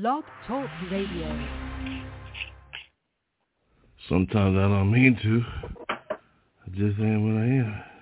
Blog Talk Radio. Sometimes I don't mean to. I just am what I am.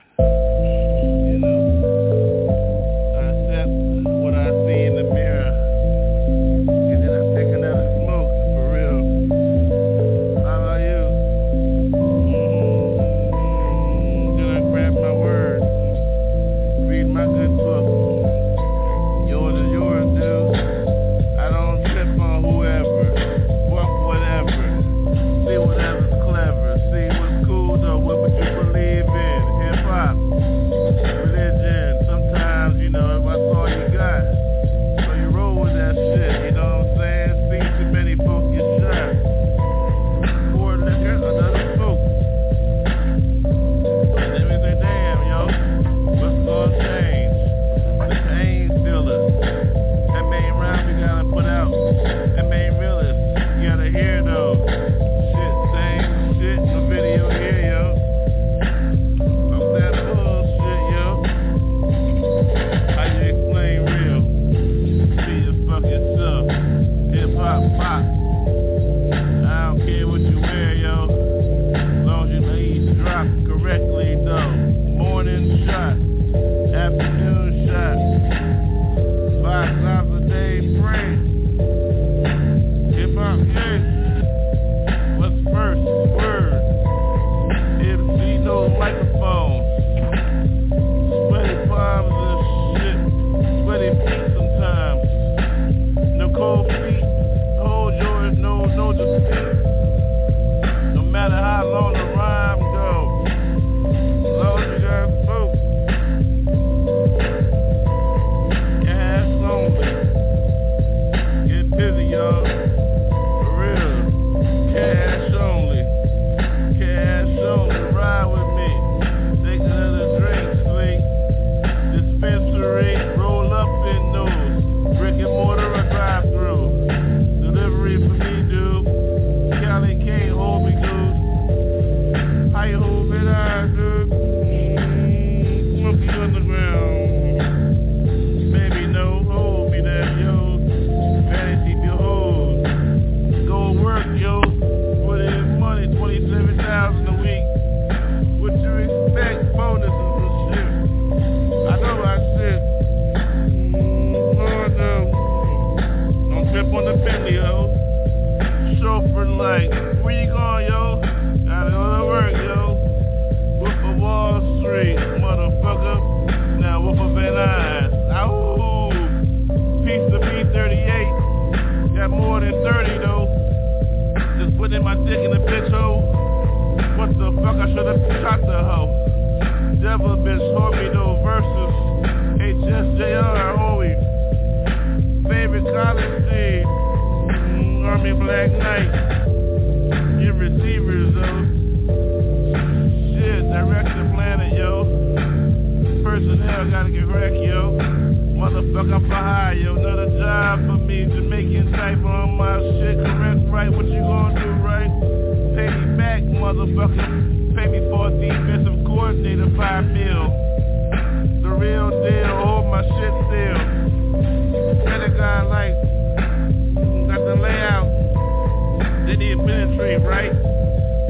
straight, right?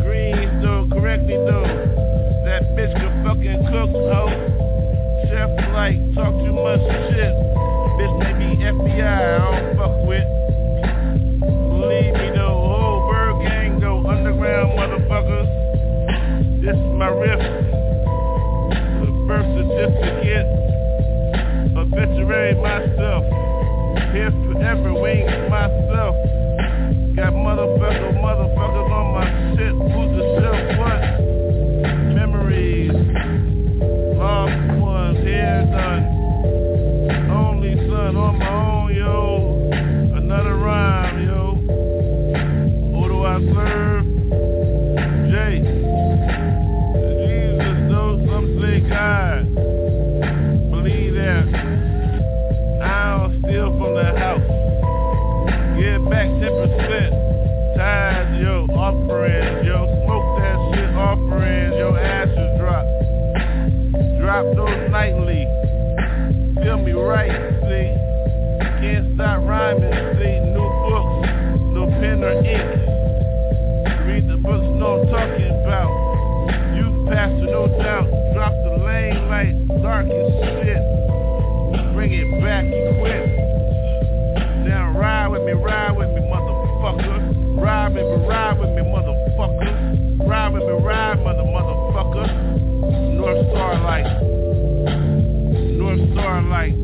Greens though, correctly though. That bitch can fucking cook, ho. Chef like, talk too much shit. Bitch maybe FBI, I don't fuck with. Believe me though, whole ByrdGang though, underground motherfuckers. This is my riff. The birth certificate. Obituary myself. Here forever, wings myself. Got motherfucker, motherfuckers tithes, yo, offerings, yo, smoke that shit, offerings, yo, ashes drop, drop those nightly, feel me right, see, can't stop rhyming, see, new books, no pen or ink, read the books, no I'm talking about, youth pastor, no doubt, drop the lane light, dark as shit, bring it back, quick. Ride with me, motherfucker. Ride with me, ride, mother motherfucker. North Star Light. North Star Light.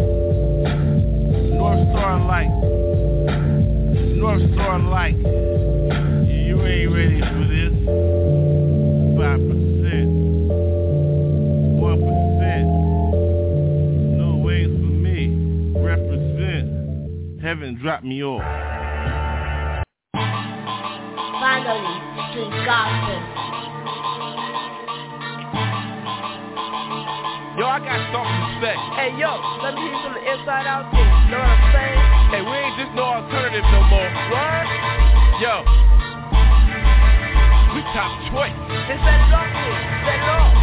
North Star Light. North Star Light. You ain't ready for this. Five percent. One percent. No ways for me. Represent. Heaven dropped me off family to gossip. Yo, I got some respect. Hey, yo, let me hear from the inside out too. Know what I'm saying? Hey, we ain't just no alternative no more. What? Yo. We top choice. It's that love, that love.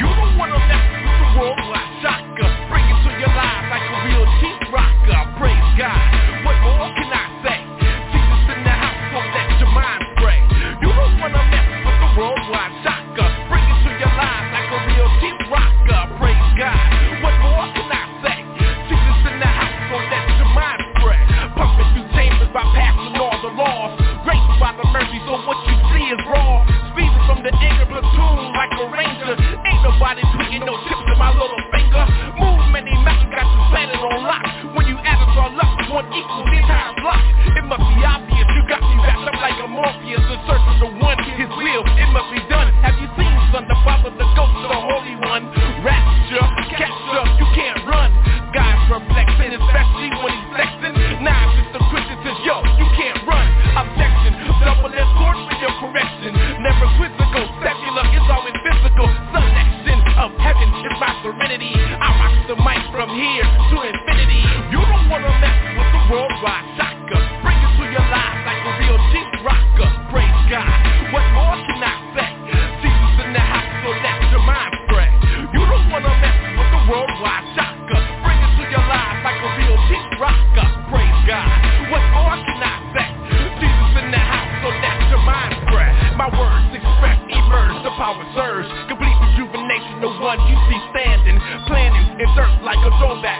You the one on that, you the worldwide shotgun. Bring it to your life like a real cheap rocker. Praise God. What more can I Complete rejuvenation, the one you see standing Planning, insert like a throwback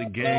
the game.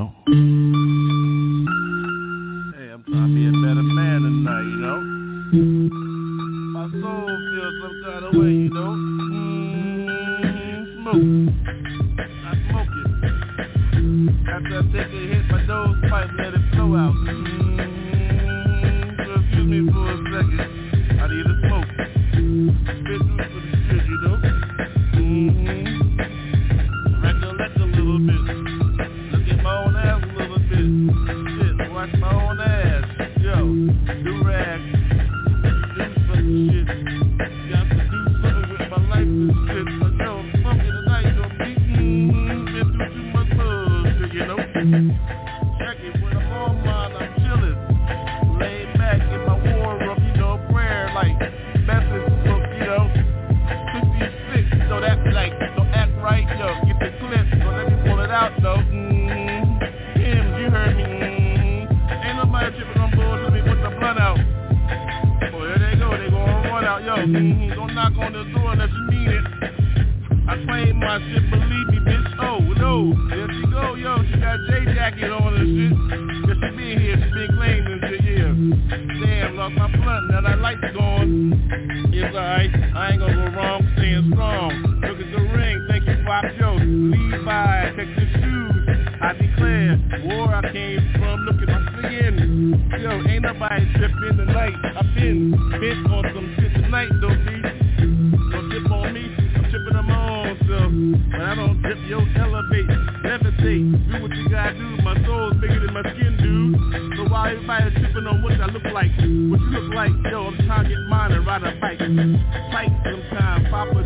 の。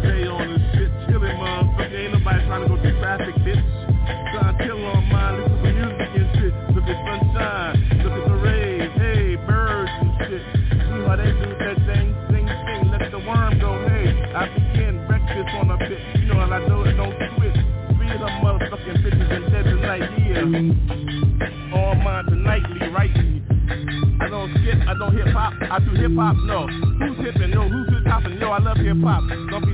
day on this bitch. Chillin', motherfucker. Ain't nobody tryin' to go through traffic, bitch. Trying to chill on mine. Listen to music and shit. Look at sunshine. Look at the rays. Hey, birds and shit. See how they do that thing, sing, sing. Let the worm go. Hey, I begin breakfast on a bitch. You know, how I do it don't twist. Three of them motherfucking bitches and dead tonight, yeah. All mine tonightly, rightly. I don't skip, I don't hip hop, I do hip hop, no. Who's hip and no, who's hip hop and no, I love hip hop. Don't be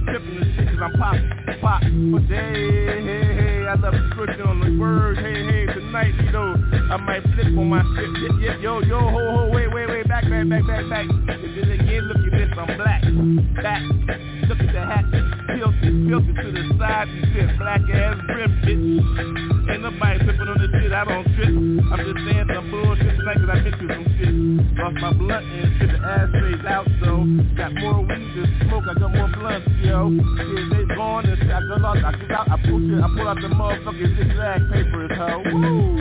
Pop, pop. But hey, hey, hey, I love switching on the word, hey, hey, tonight, you know, I might flip on my shit, yep, yep, yo, yo, ho, ho, wait, wait, wait, back, back, back, back, back. And then again, look at this, I'm black, back, look at the hat, filthy, filthy to the side and shit, black ass brim, bitch. Ain't nobody tripping on this shit, I don't trip. I'm just saying some bullshit tonight cause I been through some shit. Lost my blunt and shit, the ashtrays out, so got more weed to smoke, I got more blunts, yo. Shit, they gone and shit, I got lost, I took out, I pulled it, I pulled out the motherfucking zigzag papers, ho. Woo!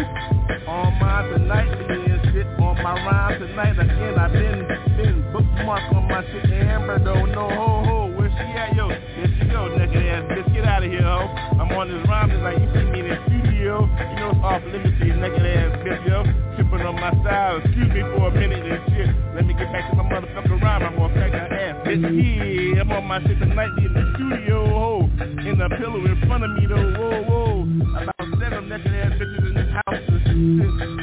On my tonight, and shit, on my rhyme tonight, again, I been, been bookmark on my shit, Amber don't know, ho, ho, where she at, yo? There she go, naked ass bitch, get out of here, ho. I'm on this rhyme tonight, you see me in the studio, you know it's off limits to you naked ass bitch, yo. Tripping on my style, excuse me for a minute and shit. Let me get back to my motherfucking rhyme, I'm gonna crack that ass, bitch. Yeah, I'm on my shit tonight, in the studio, ho. In the pillow in front of me, though, whoa, whoa. About seven naked ass bitches in this house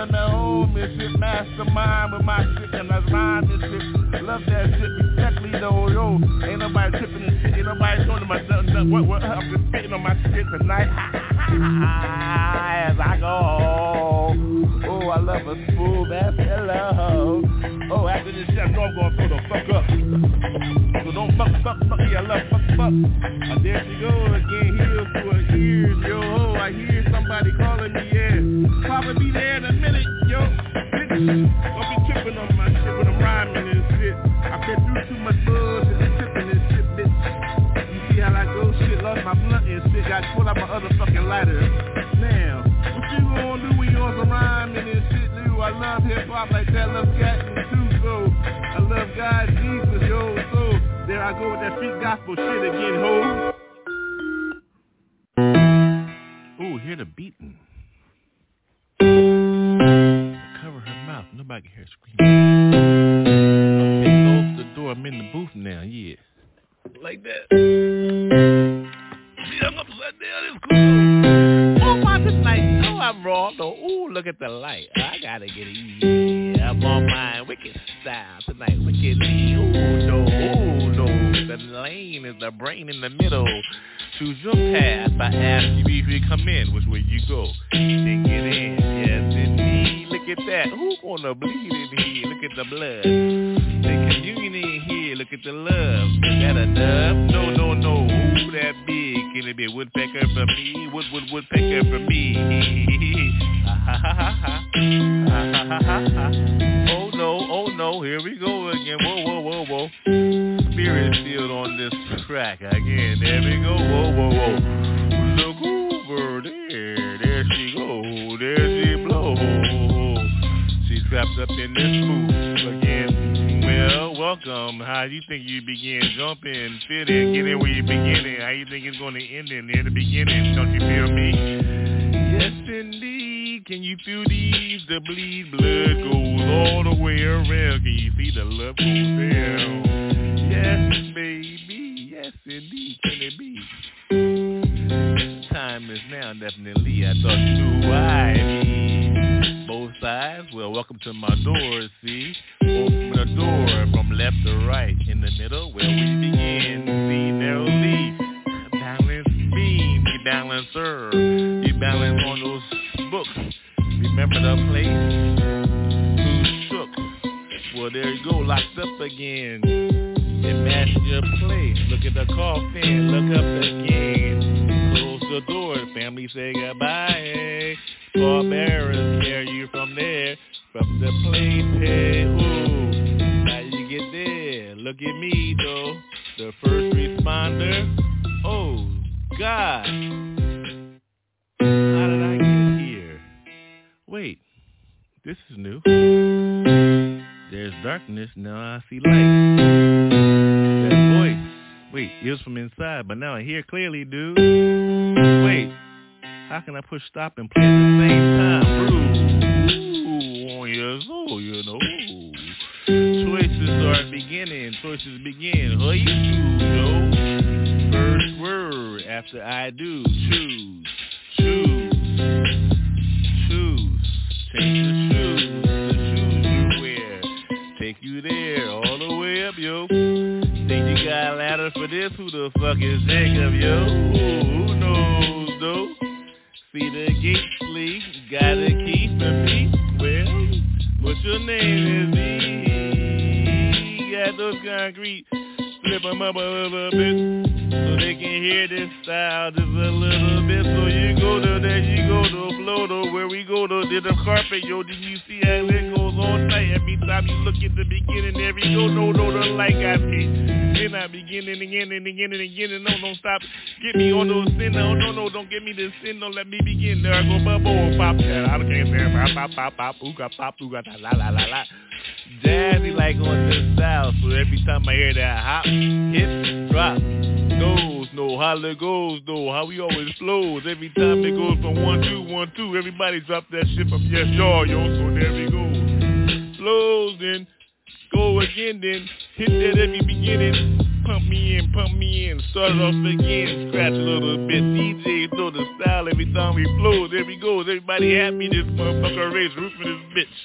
and shit? I'm at shit, mastermind with my shit and I rhyme this shit. Love that shit, respectfully though, yo. Ain't nobody tripping and shit, ain't nobody talking about nothing. What, what, I'm just spitting on my shit tonight. As I go. Oh, I love a smooth ass hello. Oh, after this shit, I know I'm gonna throw the fuck up. So don't fuck, fuck, fuck, yeah, I love fuck, fuck. Uh, there she go again, heels to her ears, yo. I hear somebody calling me, yeah. Papa be there in don't be tripping on my shit when I'm rhyming and shit. I've been through too much buzz and tripping and shit, bitch. You see how I go? Shit, lost my blunt and shit. Got pull out my other fucking lighter. Now, what you gonna do when you on some rhyming and shit, dude? I love hip hop like that. Love cat and too, so I love God, Jesus, yo. So there I go with that street gospel shit again, ho. Ooh, hear the beating. Nobody can hear screaming. Okay, close the door. I'm in the booth now. Yeah. Like that. See, I'm upside down. It's cool. Oh, watch this night. Oh, I'm wrong though. Ooh, look at the light. I gotta get it. Yeah, I'm on my wicked style tonight. Wickedly. Ooh, no. Ooh, no. The lane is the brain in the middle. Choose your path. I ask you if you come in. Which way you go? Then get in. Look at that. Who gonna bleed in here? Look at the blood. The communion in here. Look at the love. Is that a dub? No, no, no. Who that big? Can it be a woodpecker for me? Wood, wood, woodpecker for me. Oh no, oh no. Here we go again. Whoa, whoa, whoa, whoa. Spirit field on this track again. There we go. Whoa, whoa, whoa. Look over there. There she go. She's trapped up in this booth again. Well, welcome. How you think you begin? Jump in, fit in, get in where you beginning. How you think it's going to end in near the beginning? Don't you feel me? Yes, indeed. Can you feel these? The bleed blood goes all the way around. Can you see the love goes down? Yes, baby. Yes, indeed. Can it be? Time is now, definitely. I thought you I. Both sides. Well, welcome to my door. See, open the door from left to right. In the middle, where we begin. See, narrowly. Balance beam, you balance her. You balance on those books. Remember the place? Who shook? Well, there you go, locked up again. Imagine your place. Look at the coffin. Look up again. The door. Family say goodbye. Pallbearers carry you from there. From the place. Hey, ooh. How you get there? Look at me though. The first responder. Oh God. How did I get here? Wait. This is new. There's darkness. Now I see light. That voice. Wait, it was from inside, but now I hear clearly, dude. Wait, how can I push stop and play at the same time? Ooh, on your soul, you know. Choices are beginning. Choices begin. Who you choose? First word after I do. Choose. Choose. Choose. change the shoes, the shoes you wear. Take you there, all the way up, yo. Ladder for this? Who the fuck is Jacob, yo? Who knows, though? See the gate leak, gotta keep for peace. Well, what's your name is me? Got those concrete, flip 'em up a little bit so they can hear this style just a little bit. So you go to there, you go to Floto, where we go to did the carpet, yo. Did you see how it goes all night? Every time you look at the beginning, we go, no, no, the light got me. Then I beginning again and again and again and no, don't stop. Get me on those sin, no, no, no, don't get me the sin, don't let me begin. There I go, bubble, pop, that I care, man, pop, pop, pop, pop, ooga, pop, ooga, la, la, la, la. Jazzy like on this style, so every time I hear that hop, hit, drop, goes, no holla goes, no how we always flows. Every time it goes from one two one two, everybody drop that shit from yes y'all yo. So there we go, flows then go again then hit that every beginning. Pump me in, pump me in, start it off again, scratch a little bit. DJ throw the style every time we flow. There we go, everybody happy. This motherfucker raise roof of this bitch.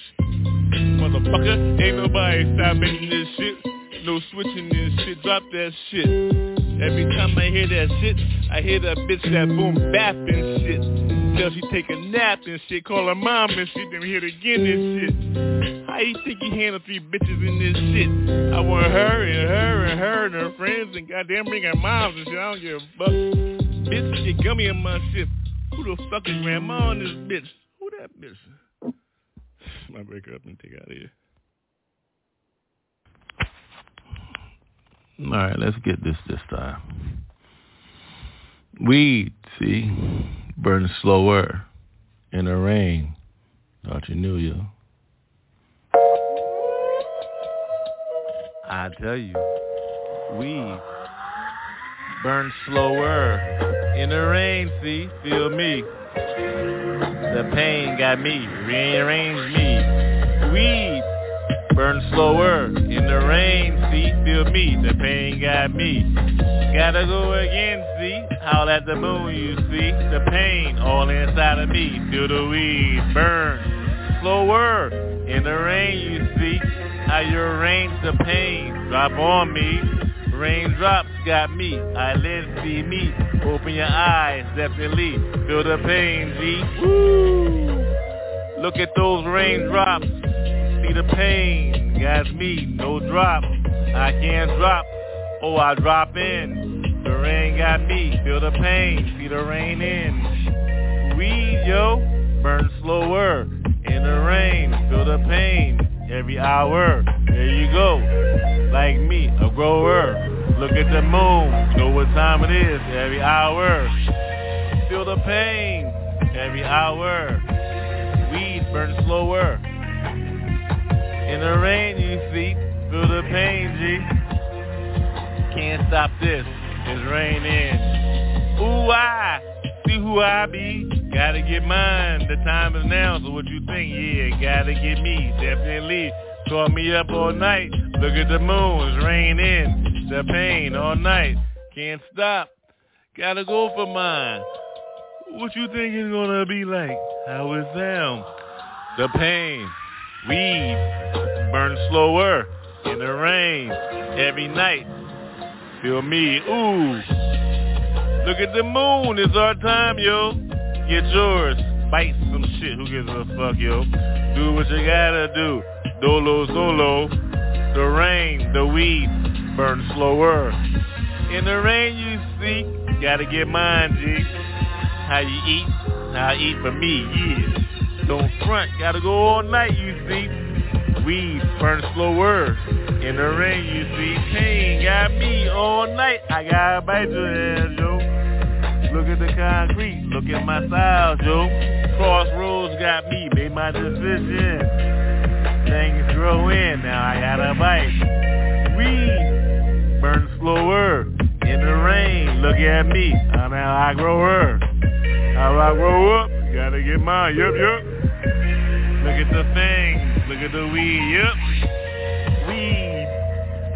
Motherfucker, ain't nobody stopping this shit. No switching this shit, drop that shit. Every time I hear that shit, I hear that bitch that boom bap and shit. Tell she take a nap and shit, call her mom and shit, then we hit again and shit. How you think you handle three bitches in this shit? I want her and her and her and her friends and goddamn bring her moms and shit. I don't give a fuck. Bitch, get gummy in my shit. Who the fuck is grandma on this bitch? Who that bitch? My breaker up and take out of here. All right, let's get this this time. Weed, see, burns slower in the rain. Thought you knew, you. I tell you, weed burns slower in the rain. See, feel me. The pain got me, rearranged me. Weed burn slower in the rain, see, feel me, the pain got me. Gotta go again, see, howl at the moon, you see, the pain all inside of me, feel the weed burn slower in the rain, you see, how you arrange the pain, drop on me. Raindrops got me, eyelids see me, open your eyes, definitely, feel the pain, G. Woo! Look at those raindrops, see the pain, got me, no drop, I can't drop, oh I drop in, the rain got me, feel the pain, see the rain in, weed yo, burn slower, in the rain, feel the pain, every hour, there you go, like me, a grower, look at the moon, know what time it is, every hour, feel the pain, every hour, weed burn slower, in the rain, you see, through the pain, G. Can't stop this, it's raining. Ooh, I see who I be. Gotta get mine, the time is now, so what you think? Yeah, gotta get me, definitely. Call me up all night, look at the moon, it's raining. The pain all night, can't stop. Gotta go for mine. What you think it's gonna be like? How it sound? The pain. Weed burn slower in the rain every night. Feel me, ooh. Look at the moon, it's our time, yo. Get yours, bite some shit, who gives a fuck, yo. Do what you gotta do, dolo solo. The rain, the weed burn slower. In the rain you see, gotta get mine, G. How you eat, how I eat for me, yeah. Don't front, gotta go all night, you see. Weed burn slower. In the rain, you see. Pain got me all night. I gotta bite your ass, yo. Look at the concrete, look at my style, yo. Crossroads got me, made my decision. Things grow in, now I gotta bite. Weed burn slower. In the rain, look at me. Now I grow her. How I grow up, gotta get mine, yup, yup. Look at the thing, look at the weed, yup. Weed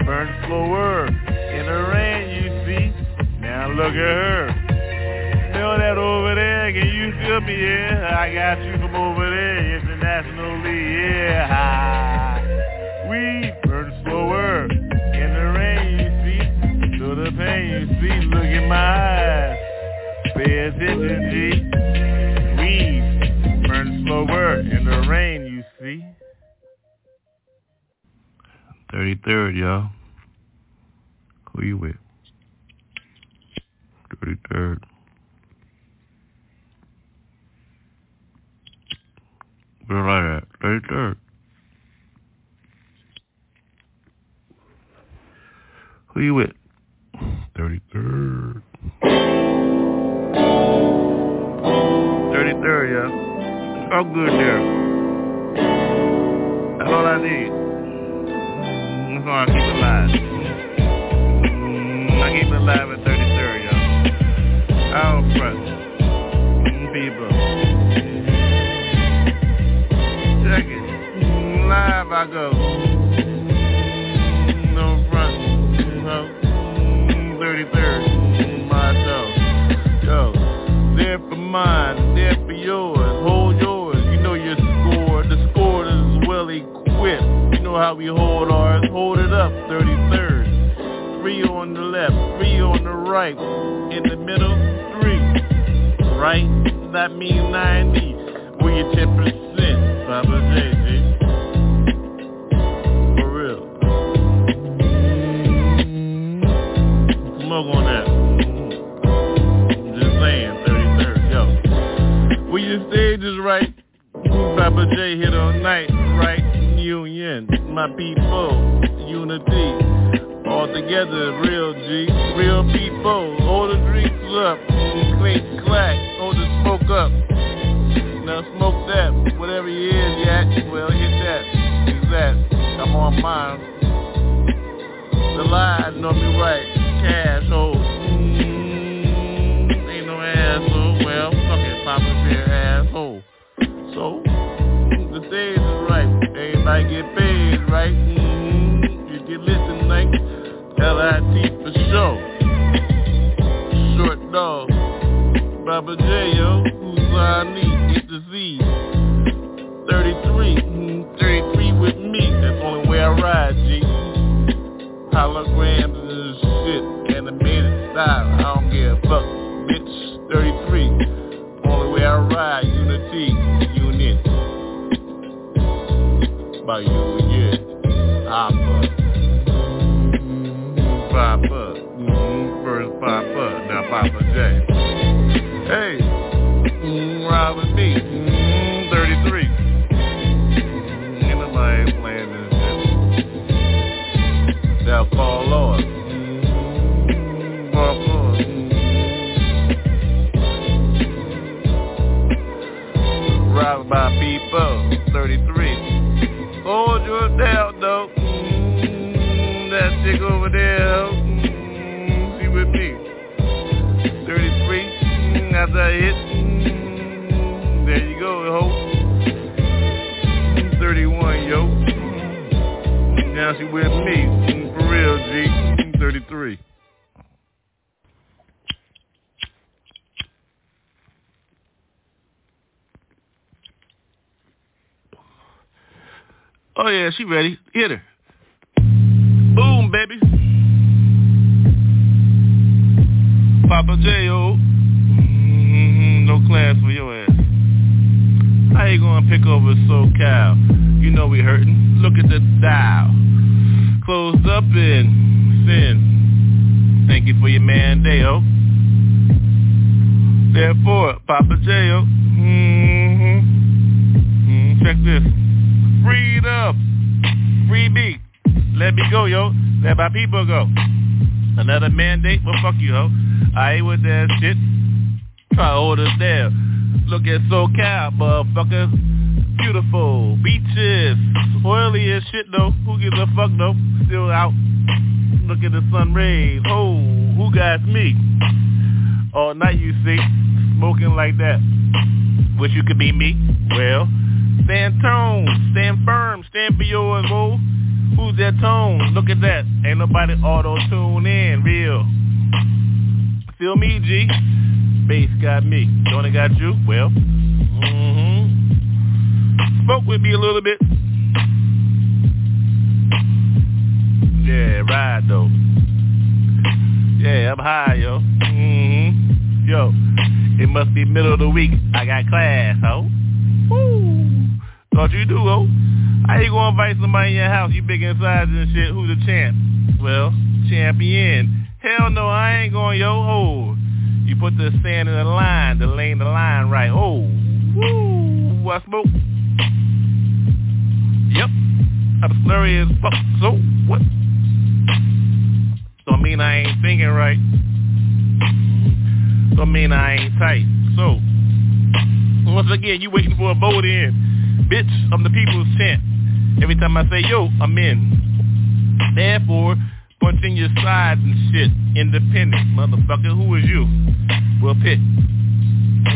burn slower. In the rain, you see. Now look at her. Feel that over there, can you feel me? Yeah, I got you from over there. Internationally, yeah. We burn slower in the rain, you see. Feel the pain, you see. Look in my eyes. Pay attention, G. We slower in the rain, you see. 33rd, y'all. Who you with? 33rd. Where I at? 33rd. Who you with? 33rd. 33rd, yeah. All good there. That's all I need. That's all I keep alive. I keep alive at 33, y'all. I don't press. People. Check it. Live I go. Up. 33rd. Three on the left. Three on the right. In the middle. Three. Right? That means 90. Where your 10%. Papa real. Smoke on that. Mm-hmm. Just saying, 33rd, yo. Well, your stage is right. Poppa J hit on night, my people, unity. All together, real G, real people. Hold the drinks up, clink, clack, hold the smoke up. Now smoke that, whatever you is, yak, well hit that, exact. I'm on mine. The line know me right, cash hold. Everybody get paid, right? Mm, you get listened like L-I-T for sure. Short dog, Poppa J, yo, who's I need, get the Z. 33, mm, 33 with me, that's the only way I ride, G. Holograms and shit, animated style, I don't give a fuck, bitch. 33, only way I ride, unity, unit. By you, yeah, Papa. Papa, ready. People go. Another mandate? Well, fuck you, ho. I ain't with that shit. Try hold us. Look at SoCal, motherfuckers. Beautiful. Beaches. Oily as shit, though. Who gives a fuck, though? Still out. Look at the sun rays. Oh, who got me? All night, you see. Smoking like that. Wish you could be me. Well, stand tone. Stand firm. Stand for yours, boo. Who's that tone? Look at that. Ain't nobody auto-tune in. Real. Feel me, G? Bass got me. Don't it got you? Well, mm-hmm. smoke with me a little bit. Yeah, ride though. Yeah, I'm high, yo. Mm-hmm. Yo, it must be middle of the week. I got class, ho. Woo. Thought you do, ho. How you gonna invite somebody in your house? You big inside and shit. Who's the champ? Well, champion. Hell no, I ain't going, yo. Oh, you put the sand in the line, the lane, the line right. Oh, woo, I smoke. Yep, I'm slurry as fuck. So what? Don't mean I ain't thinking right. Don't mean I ain't tight. So, once again, you waiting for a vote in. Bitch, I'm the people's champ. Every time I say yo, I'm in. Therefore, punch in your sides and shit. Independent, motherfucker. Who is you? Well, pick.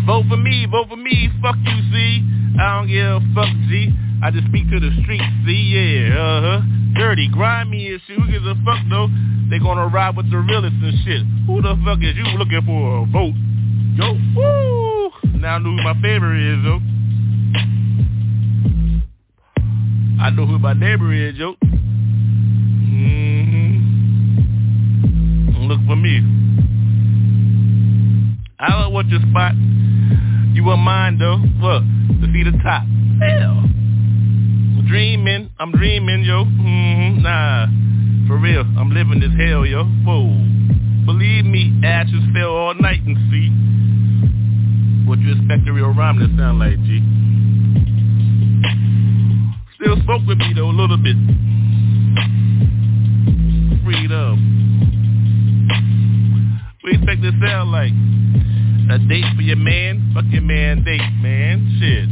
Vote for me, vote for me. Fuck you, see. I don't give a fuck, G. I just speak to the streets, see, yeah, uh-huh. Dirty, grimy and shit. Who gives a fuck, though? They gonna ride with the realists and shit. Who the fuck is you looking for a vote? Yo, woo! Now I know who my favorite is, though. I know who my neighbor is, yo. Mm-hmm. Look for me. I don't want your spot. You want mine, though. Look, to see the top. Hell. Dreaming. I'm dreaming, yo. Mm-hmm. Nah. For real. I'm living this hell, yo. Whoa. Believe me, ashes fell all night and see. What you expect a real rhyme to sound like, G? Still spoke with me though a little bit. Freedom. What you expect to sound like? A date for your man? Fuck your man date, man. Shit.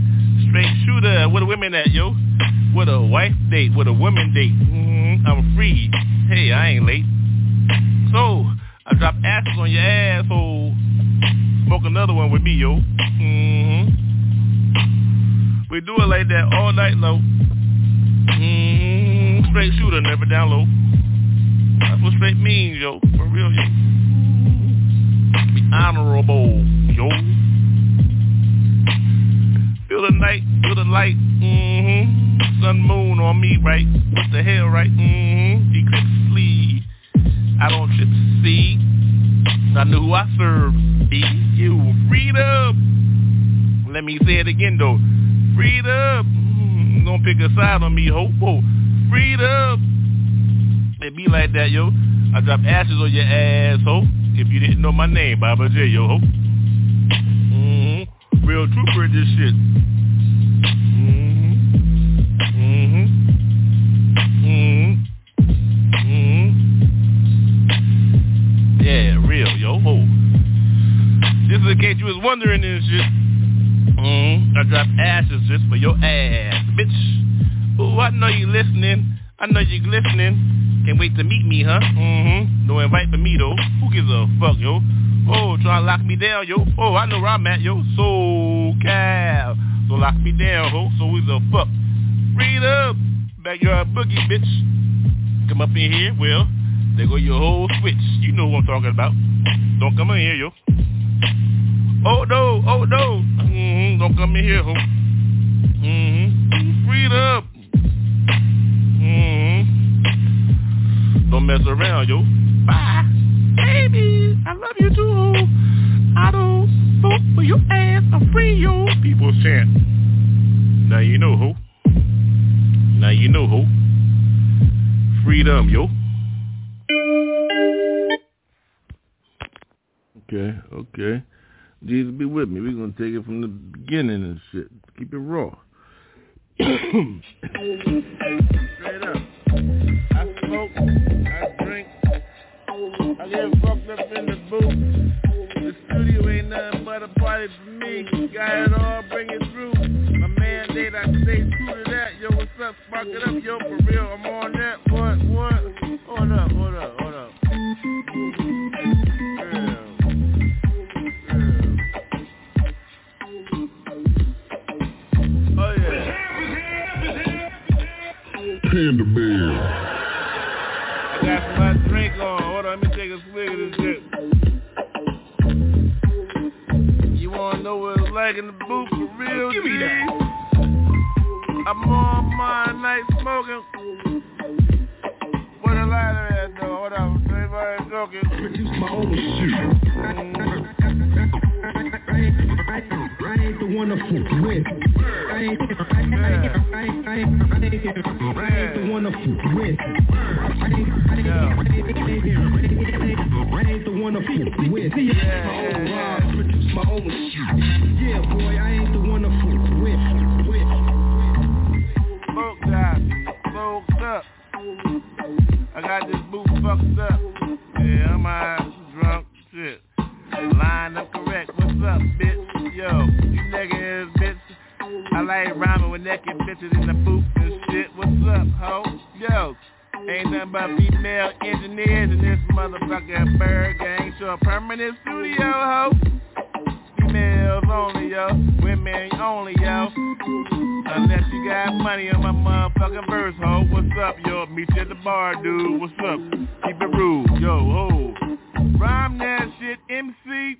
Straight shooter. Where the women at, yo? With a wife date, with a woman date. Mm-hmm. I'm free. Hey, I ain't late. So, I drop ashes on your asshole. Smoke another one with me, yo. Mm-hmm. We do it like that all night long. Mm-hmm. Straight shooter, never down low. That's what straight means, yo. For real, yo. Be honorable, yo. Feel the night, feel the light. Mm-hmm. Sun, moon on me, right? What the hell, right? Mm-hmm. Eclipse sleeve. I don't trip see. I know who I serve. Be you. Freedom. Let me say it again, though. Freedom. Don't pick a side on me, ho. Whoa. Freedom. It be like that, yo. I drop ashes on your ass, ho. If you didn't know my name, Poppa J, yo, ho. Mm-hmm. Real trooper in this shit. Mm-hmm. Mm-hmm. Mm-hmm. Mm-hmm. Yeah, real, yo, ho. Just in case you was wondering this shit. Mm-hmm. I drop ashes just for your ass. Ooh, I know you listening. I know you listening. Can't wait to meet me, huh? Mm-hmm. No invite for me, though. Who gives a fuck, yo? Oh, try to lock me down, yo. Oh, I know where I'm at, yo. So cal. So lock me down, ho. So who's a fuck? Read up. Backyard boogie, bitch. Come up in here, well, there go your whole switch. You know what I'm talking about. Don't come in here, yo. Oh no, oh no. Mm-hmm. Don't come in here, ho. Mm-hmm. Freed Don't mess around, yo. Bye. Baby, I love you too. I don't vote for your ass. I'm free, yo. People chant. Now you know, who. Now you know, who. Freedom, yo. Okay, okay. Jesus be with me. We're gonna take it from the beginning and shit. Keep it raw. Straight up. I get fucked up in the booth. The studio ain't nothing but a party for me. Got it all, bring it through. My mandate, I stay true to that. Yo, what's up? Spark it up, yo, for real. I'm on that. What, what? Hold up, hold up, hold up. Oh yeah. Panda Bear. I'm on my night smoking. Where the lighter at though? Hold on, everybody joking. Produce my own shit. I ain't the one to fuck with. I ain't, I ain't, I ain't, I ain't, I ain't, I ain't the one to fuck with. I ain't, I ain't, I ain't the one to fuck with. See, my own produce my own shit. Yeah, boy, I ain't the one to fuck with. I got this boot fucked up. Yeah, I'm high, drunk, shit. Line up correct. What's up, bitch? Yo, you nigga bitch. I like rhyming with naked bitches in the booth and shit. What's up, ho? Yo, ain't nothing but female engineers in this motherfucking ByrdGang. So a permanent studio, ho. Females only, yo. Women only, yo. Unless you got money on my motherfucking verse, ho. What's up, yo? Meet you at the bar, dude. What's up? Keep it rude, yo, ho. Rhyme that shit, MC.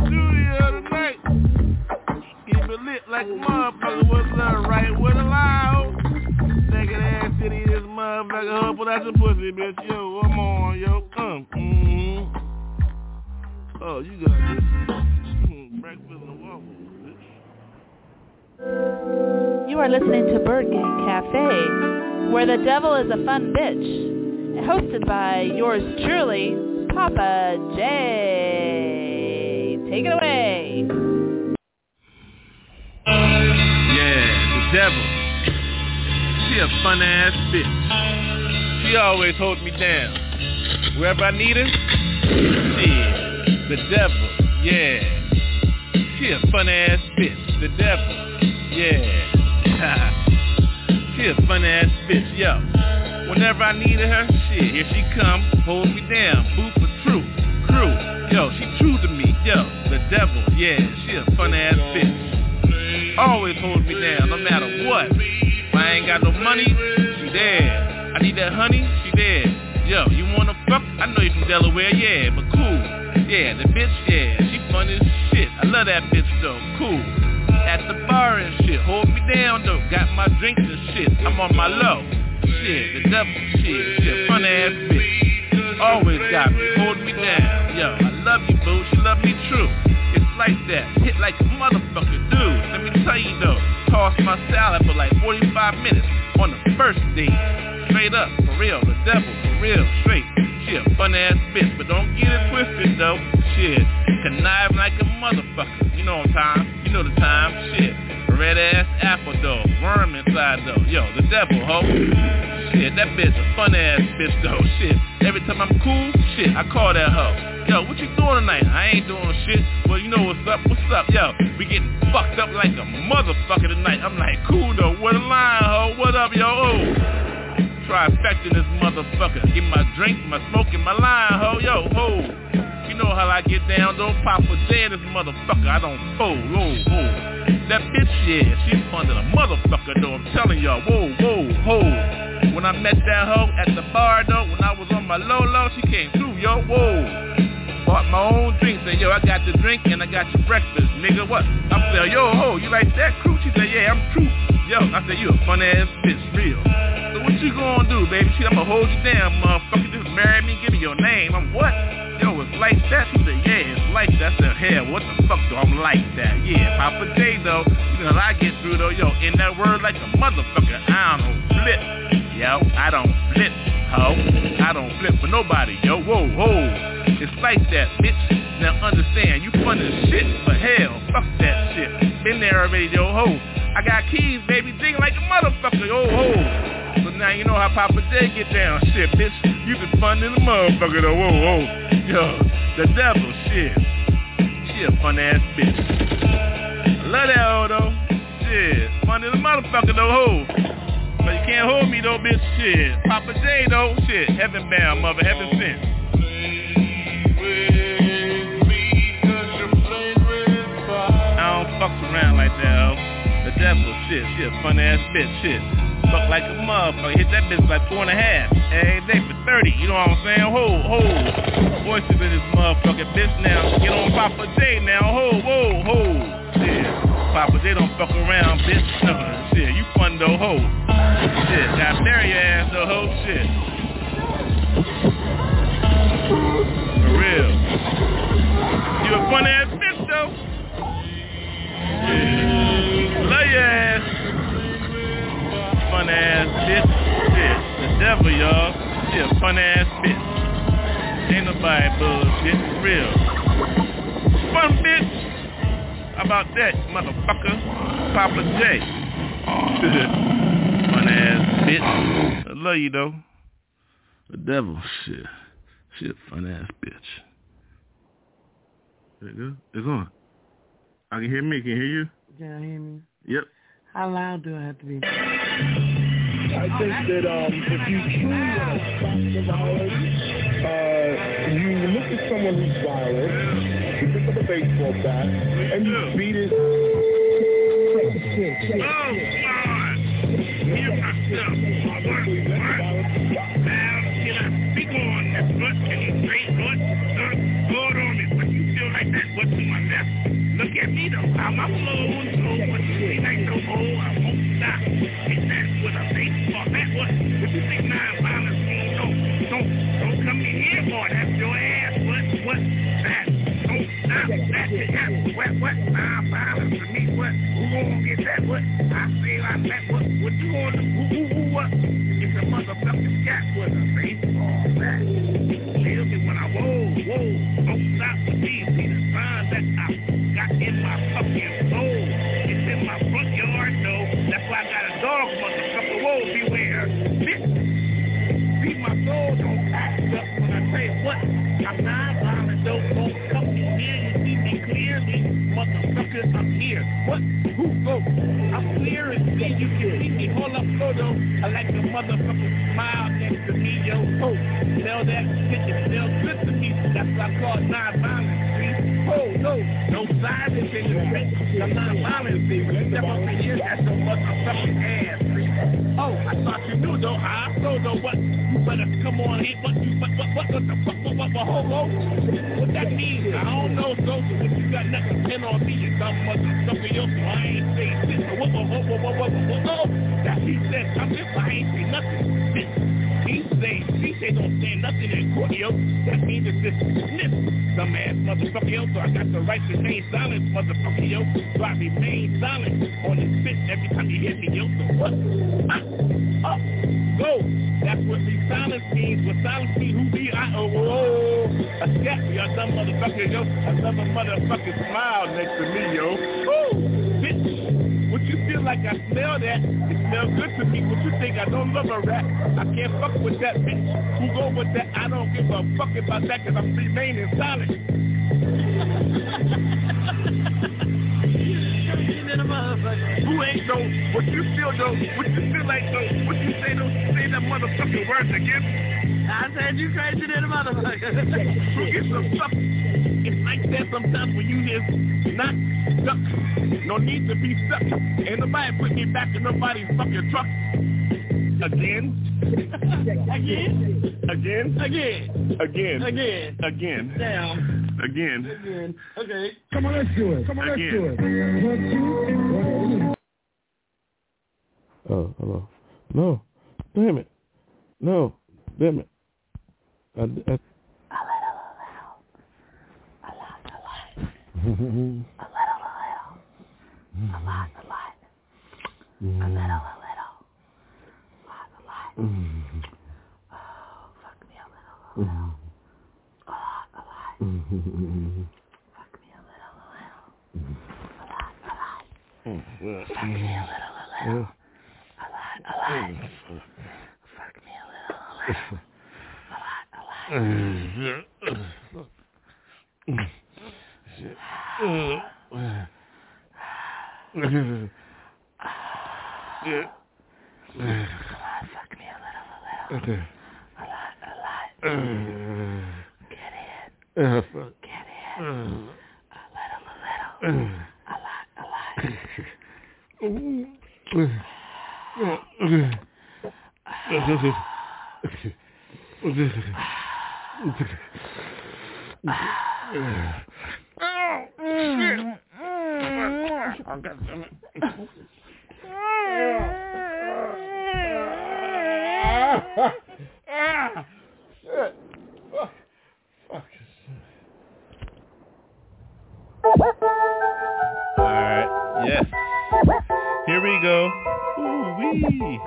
Lit like a motherfucker. Right ass city, motherfucker. Huh, pull out your pussy, bitch. Yo, I'm on, yo. Come. Mm-hmm. Oh, you got this. Breakfast and waffles, bitch. You are listening to ByrdGang Cafe, where the devil is a fun bitch. Hosted by yours truly, Poppa J. Take it away. Devil. She a fun ass bitch. She always holds me down. Wherever I need her, shit. The devil, yeah. She a fun ass bitch. The devil, yeah. she a fun ass bitch, yo. Whenever I needed her, shit, here she come, hold me down, boo for truth, crew. Yo, she true to me, yo. The devil, yeah, she a fun ass bitch. Always hold me down, no matter what. If I ain't got no money, she there. I need that honey, she there. Yo, you wanna fuck? I know you from Delaware, yeah, but cool. Yeah, the bitch, yeah, she fun as shit. I love that bitch though, cool. At the bar and shit, hold me down though. Got my drinks and shit, I'm on my low. Shit, the devil, shit, she a fun ass bitch. Always got me, hold me down. Yo, I love you, boo, she love me true. It's like that, hit like a motherfucker, dude. Tell you though, toss my salad for like 45 minutes on the first date. Straight up, for real, the devil, for real, straight. She a fun ass bitch, but don't get it twisted though. Shit, connive like a motherfucker. You know what time, you know the time, shit. Red ass apple though, worm inside though. Yo, the devil, ho. Shit, that bitch a fun ass bitch though. Shit, every time I'm cool, shit, I call that hoe. Yo, what you doing tonight? I ain't doing shit. Well, you know what's up? What's up? Yo, we getting fucked up like a motherfucker tonight. I'm like, cool though. What a line, ho. What up, yo? Oh. Trifecting this motherfucker. Get my drink, my smoke, and my line, ho. Yo, ho. You know how I get down, don't pop J in this motherfucker. I don't fold, whoa, whoa. That bitch, yeah, she's fun than a motherfucker, though. I'm telling y'all, whoa, whoa, ho. When I met that hoe at the bar, though, when I was on my low low, she came through, yo, whoa. Bought my own drink, said, yo, I got the drink and I got your breakfast, nigga, what? I'm saying, yo, ho, you like that crew? She said, yeah, I'm true. Yo, I said, you a fun ass bitch, real. So what you gonna do, baby? She, I'm gonna hold you down, motherfucker. Just marry me, give me your name. I'm what? Yo, it's like that? She said, yeah, it's like that. I said, hell, what the fuck do I'm like that? Yeah, Poppa J, though, you know I get through, though, yo, in that word like a motherfucker, I don't flip. Yo, I don't flip, ho. I don't flip for nobody, yo, whoa, whoa. It's like that, bitch. Now understand, you fun as shit, but hell, fuck that shit. Been there already, yo, ho. I got keys, baby, ding like a motherfucker, yo, ho. So now you know how Poppa J get down, shit, bitch. You been fun the motherfucker, though, whoa, whoa. Yo, the devil, shit. She a fun ass bitch. I love that hoe, though. Shit, fun the motherfucker, though, ho. But you can't hold me though, bitch. Shit. Poppa J though. Shit. Heaven bound, mother. Heaven sent. I don't fuck around like that, ho. The devil, shit, she a fun ass bitch, shit. Fuck like a motherfucker. Hit that bitch like four and a half. Every day for 30, you know what I'm saying? Ho, ho. Voices in this motherfucking bitch now. Get on Poppa J now. Hold, whoa, hold. Shit. Poppa J don't fuck around, bitch. No, shit, you fun though, ho. Shit, got bury your ass though, ho. Shit. For real. You a fun ass bitch though. Yeah. Love your ass. Fun ass bitch. Bitch, The devil, y'all. She a fun ass bitch. Ain't nobody bullshit. Real. Fun bitch. How about that, motherfucker? Poppa J. fun ass bitch. I love you though. The devil, shit. She a fun ass bitch. There you go. It's on. I can hear me. Can you hear you? Can I hear me? Yep. How loud do I have to be? I think that um, if you truly want to stop the violence, uh, you look at someone who's violent, you pick up a baseball bat, and you beat it. Oh, God. Hear myself. What? What? Now, can I speak on this? What? Can you I'm, I won't stop. What I think that you Don't don't, don't come in here, your ass. What, what, that. Don't stop. That's it. What, what, me. What, who that? What, I I'm. What, what you who, who, who, what? If a motherfucking cat. What, Here. What? Who go? I'm clear and see you can see me. Hold up, photo. I like the motherfucker smile next to me, yo. Oh, smell that shit. It smells good to me. That's what I call non-violent, see? Oh, no. No violence in the street. I'm non-violent, see? When you step up in here, that's your motherfucking ass? Oh, I thought you knew, though. I so though. What? You better come on here. What? You, what, what, what, what the fuck? What, what, what, homo? What that means? I don't know, so but you got nothing to pin on me. You dumb motherfucker, yo. So I ain't say shit. So what, what, what, what, what, what, what, what, oh, that he said something. I ain't say nothing. Bitch. He say, he say don't say nothing in court, yo. That means it's just sniff. Some ass motherfucker, yo. So I got the right to remain silent, motherfucker, yo. So I remain silent on this bitch every time you hear me, yo. So what? Ah, up, go. That's what the silence means. What silence means, who be I? Oh, whoa. A scat, you dumb motherfucker, yo. Another motherfucking smile next to me, yo. Feel like I smell that? It smells good to me. but you think? I don't love a rat. I can't fuck with that bitch. Who go with that? I don't give a fuck about that because I'm remaining silent. Who ain't though? What you feel though? What you feel like though? What you say though? Say that motherfucking words again. I said you crazy than a motherfucker. Who gets some stuff? It's like that sometimes when you just not stuck. No need to be stuck. Ain't nobody put me back in nobody's fucking truck. Again. Again? Again. Again. Again. Again. Again. Damn. Again. Again. Okay. Come on, let's do it. Come on, let's do it. Again. One, two, one, two. Oh, hello. No. Damn it. No. Damn it. I, I, a little, a little, a lot, a lot, a little, a little, a lot, a lot. Oh, fuck me a little, a little, a lot, a lot. Fuck me a little, a little, a lot, a lot. Fuck me a little, a little, a lot, a lot. Fuck me a little, a little, a lot, a lot. Mm-hmm. Fuck me a little, a little. A lot, a lot. Get in. Get in. A little, a little. A lot, a lot. Alright, yes. Here we go. Ooh wee.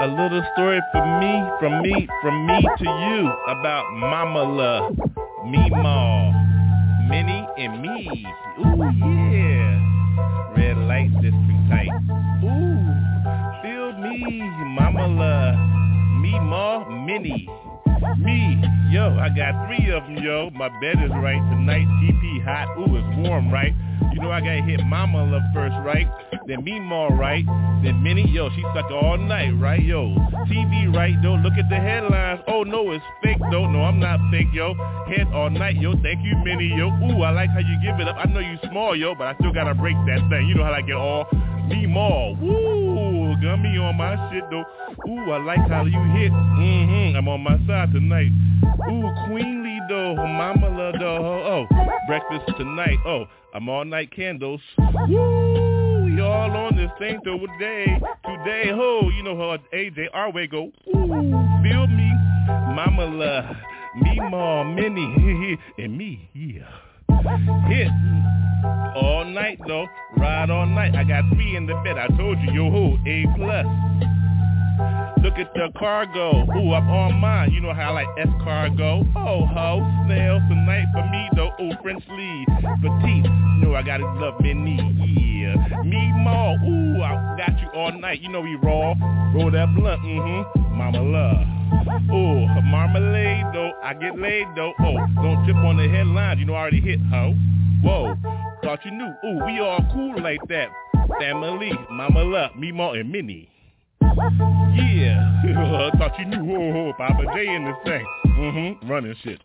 A little story for me, from me, from me to you about Mama La, me Ma, Minnie and me. Ooh yeah. Red light district tight. Ooh, feel me, Mama La, me Ma, Minnie. Me, yo, I got three of them, yo. My bed is right tonight. TP hot. Ooh, it's warm, right? You know I gotta hit Mama Love first, right? Then me more, right? Then Minnie, yo, she stuck all night, right? Yo, TV, right? Though, look at the headlines. Oh no, it's fake, though. No, I'm not fake, yo. Head all night, yo. Thank you, Minnie, yo. Ooh, I like how you give it up. I know you small, yo, but I still gotta break that thing. You know how I get all me more. Woo, me on my shit though. Ooh, I like how you hit. Mm-hmm. I'm on my side tonight. Ooh, Queenly though, Mama love though. Oh, breakfast tonight. Oh, I'm all night candles. Woo, y'all on this thing today. Today, ho, you know how AJ our way go. Ooh, feel me, Mama love me, Ma, Minnie, and me, yeah. Hit all night though, ride all night. I got three in the bed. I told you, yo ho, A plus. Look at the cargo. Ooh, I'm on mine. You know how I like S cargo. Oh ho, snail tonight for me though. Ooh, French Lee, petite. You know I gotta love Minnie. Yeah, me more. Ooh, I got you all night. You know we raw. Roll that blunt. Mm-hmm. Mama love. Ooh, marmalade though. I get laid though. Oh, don't trip on the headlines. You know I already hit ho. Whoa, thought you knew. Ooh, we all cool like that. Family, Mama love, me more and Minnie. Yeah, I thought you knew. Oh, oh, Poppa J in this thing. Mm-hmm, running shit.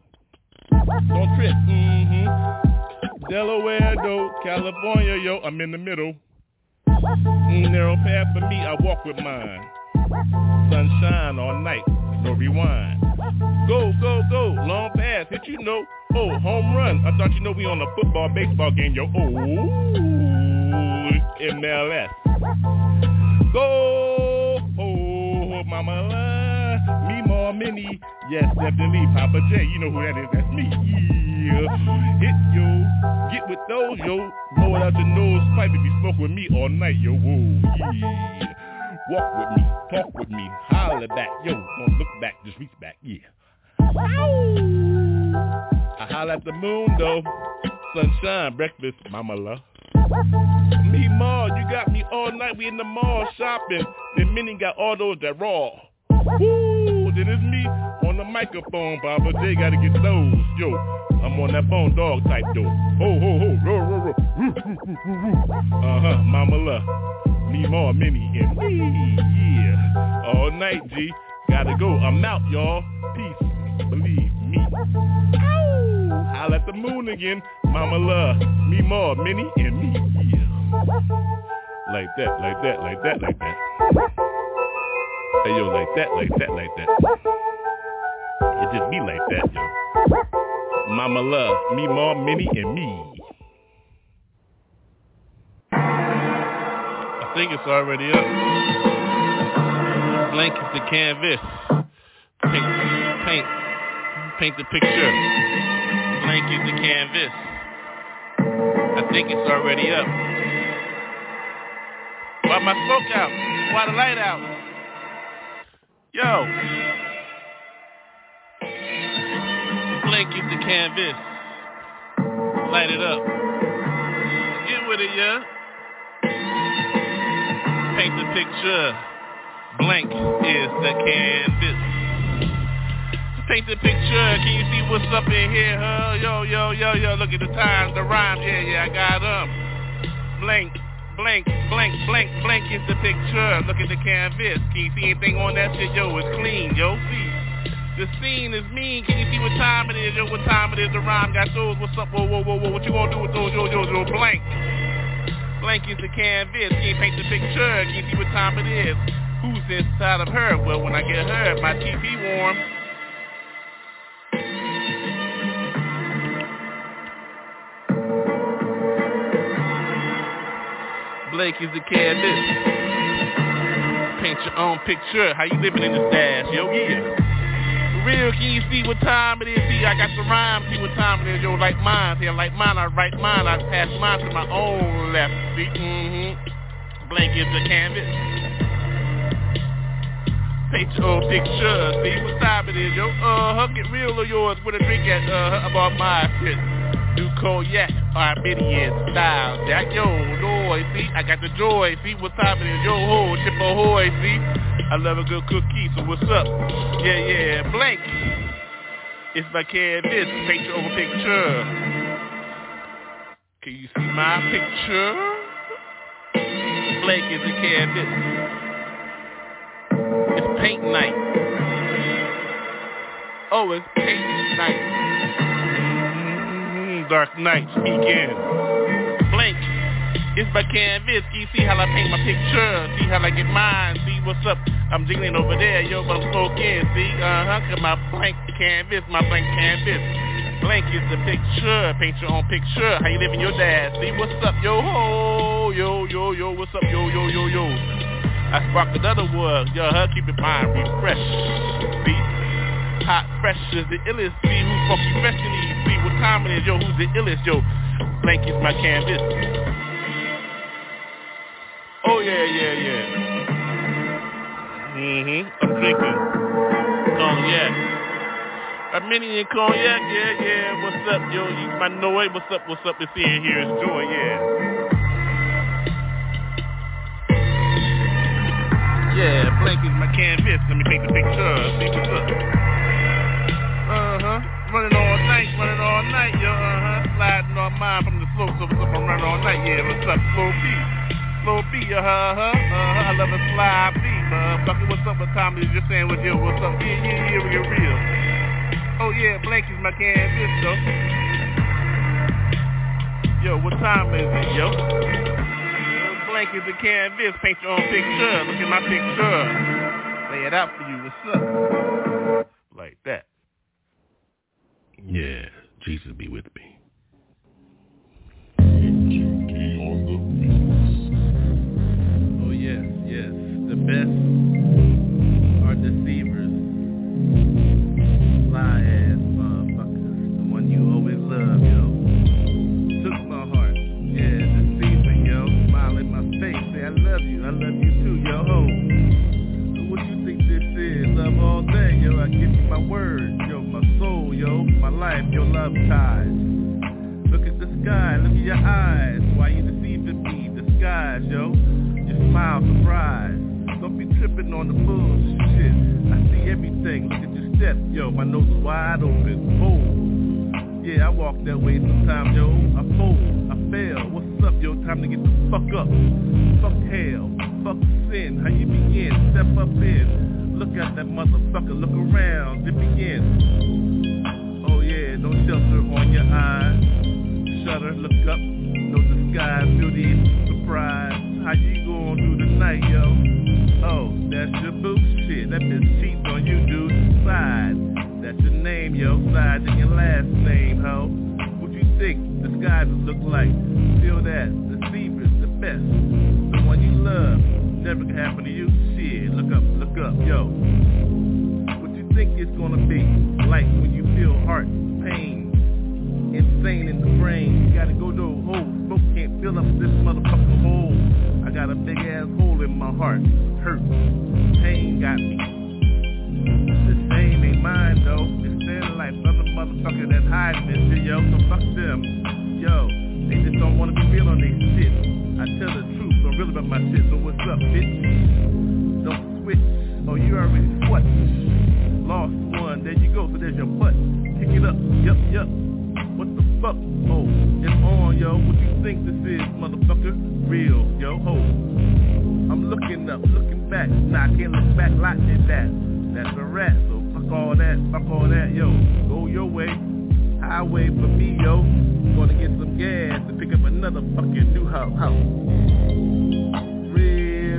Don't trip. Mm-hmm. Delaware though, California, yo, I'm in the middle. Mm, narrow path for me, I walk with mine. Sunshine all night, no rewind. Go, go, go, long pass, hit you know. Oh, home run. I thought you know we on a football, baseball game, yo. Oh, MLS. Go, mama, love me more mini. Yes, definitely, Poppa J. You know who that is? That's me. Yeah, hit yo, get with those yo. Blow it out your nose pipe if you smoke with me all night, yo. Whoa, yeah. Walk with me, talk with me, holler back, yo. Don't look back, just reach back, yeah. Ow. I holler at the moon though. Sunshine, breakfast, mama love. Me mall, you got me all night. We in the mall shopping. Then Minnie got all those that raw. Woo, then it's me on the microphone. Poppa J gotta get those. Yo, I'm on that phone dog type though. Ho ho ho, roar roar roar. Uh huh, mama love. Me more, Minnie and me. Yeah, all night G. Gotta go. I'm out, y'all. Peace. Believe me. At the moon again. Mama love. Me more, Minnie and me. Yeah. Like that, like that, like that, like that. Hey yo, like that, like that, like that. It just be like that, yo. Mama love, me more, Minnie, and me. I think it's already up. Blank is the canvas. Paint, paint, paint the picture. Blank is the canvas. I think it's already up. Why my smoke out? Why the light out? Yo. Blank is the canvas. Light it up. Get with it, yeah. Paint the picture. Blank is the canvas. Paint the picture. Can you see what's up in here, huh? Yo, yo, yo, yo. Look at the time, the rhyme. Yeah, yeah, I got them. Blank blank, blank, blank, blank is the picture. Look at the canvas. Can you see anything on that shit? Yo, it's clean, yo. See, the scene is mean. Can you see what time it is? Yo, what time it is? The rhyme got those. What's up? Whoa, whoa, whoa, whoa. What you gonna do with those? Yo, yo, yo, blank. Blank is the canvas. Can you paint the picture? Can you see what time it is? Who's inside of her? Well, when I get her, my TV warm. Blake is the canvas. Paint your own picture. How you living in the stash? Yo, yeah. Real, can you see what time it is? See, I got the rhyme. See what time it is? Yo, like mine. See, I like mine. I write mine. I pass mine to my own left. See, mm-hmm. Blank is the canvas. Paint your own picture. See what time it is? Yo, uh-huh. Get real of yours with a drink at, uh, about my shit. New cognac, Armenian style. Jack, yo, joy, see, I got the joy, see what time it is, yo, ho, chip ahoy, see, I love a good cookie, so what's up? Yeah, yeah, blank. It's my canvas, picture over picture. Can you see my picture? Blank is a canvas. It's paint night. Oh, it's paint night dark nights begin. Blank is my canvas. See how I paint my picture? See how I get mine? See what's up? I'm jiggling over there, yo, but I'm smoking. See, uh-huh, cause my blank canvas, my blank canvas. Blank is the picture. Paint your own picture. How you living your dad? See what's up, yo ho, yo, yo, yo, what's up, yo, yo, yo, yo. I spark another word, yo, huh, keep it mind refresh. See? hot, fresh is the illest. See who's funky fresh in these. See what time it is, yo. Who's the illest, yo? Blank is my canvas. Oh yeah, yeah, yeah. Mm-hmm. I'm drinking cognac. Armenian cognac, yeah, yeah. What's up, yo? You my Noe. What's up? What's up? It's here. Here is joy, yeah. Yeah, blank is my canvas. Let me take the picture. See what's up. Running all night, running all night, yo, uh-huh. Sliding on mine from the slope, so what's up, I'm running all night, yeah, what's up, slow B. Slow B, uh-huh, uh-huh, I love a slide B, motherfucker, what's up, what time is your sandwich, yo, what's up, yeah, yeah, yeah, we get real. Oh, yeah, blank is my canvas, though. Yo, what time is it, yo? Blank is the canvas, paint your own picture, look at my picture. Lay it out for you, what's up? Yeah, Jesus be with me. Oh yes, yes. The best are deceivers. Lie ass motherfuckers. The one you always love, yo. Took my heart. Yeah, deceiving, yo. Smile in my face. Say I love you. I love you too, yo. Ho. What you think this is? Love all day, yo. I give you my word, soul, yo. My life, your love ties. Look at the sky, look at your eyes. Why you deceiving me? Disguise, yo. You smile surprised. Don't be tripping on the bullshit. Shit. I see everything. Look at your step, yo. My nose is wide open. Bold. Yeah, I walk that way sometimes, yo. I fold, I fail. What's up, yo? Time to get the fuck up. Fuck hell, fuck sin. How you begin? Step up in. Look at that motherfucker. Look around. It begins. Oh yeah, no shelter on your eyes. Shutter, look up, no disguise, beauty, surprise. How you going through the night, yo? Oh, that's your bullshit. That bitch cheats on you, dude. Side, that's your name, yo. Side and your last name, ho. What you think disguises look like? Feel that, deceiver's the best. The one you love, never can happen to you. Up, yo. What you think it's gonna be like when you feel heart pain, insane in the brain. You gotta go to a hole. Smoke can't fill up this motherfucking hole. I got a big ass hole in my heart. Hurt. Pain got me. The same ain't mine though. It's their life. I'm motherfucker that hiding this yo. So fuck them. Yo, they just don't wanna be real on they shit. I tell the truth. I'm real about my shit. So what's up, bitch? don't quit. Oh, you already what? Lost one, there you go, so there's your butt. Pick it up, yup, yup. What the fuck? Oh, it's on, yo. What you think this is, motherfucker? Real, yo, ho. I'm looking up, looking back. Nah, I can't look back like that. That's a rat, so fuck all that, fuck all that, yo. Go your way, highway for me, yo. Gonna get some gas to pick up another fucking new house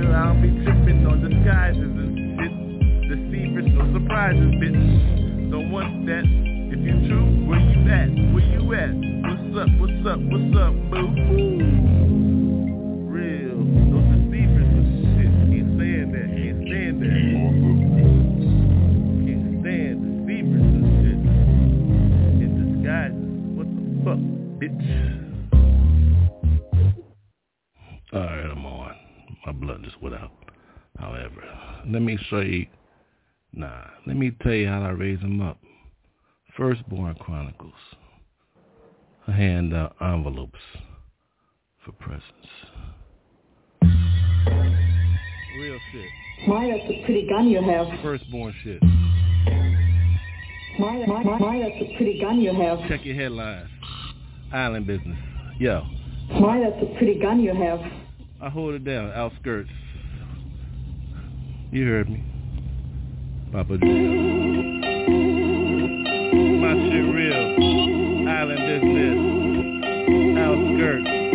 real. I don't be tripping on disguises and shit. Deceivers, no surprises, bitch. Don't want that. If you true, where you at? Where you at? What's up? What's up? What's up, boo? Ooh. Real. No deceivers and shit. Can't stand that. Can't stand that. Can't stand deceivers and shit. In disguises. What the fuck, bitch? All right, I'm on my blood just went out. However, let me show you. Nah, let me tell you how I raised him up. Firstborn Chronicles. I hand out envelopes for presents. Real shit. My, that's a pretty gun you have. Firstborn shit. My, my, my, that's a pretty gun you have. Check your headlines. Island business. Yo. My, that's a pretty gun you have. I hold it down, outskirts. You heard me. Papa G. My shit real. Island business. Outskirts.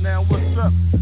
now what's up?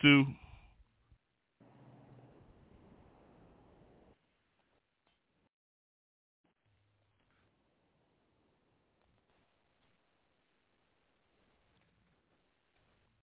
To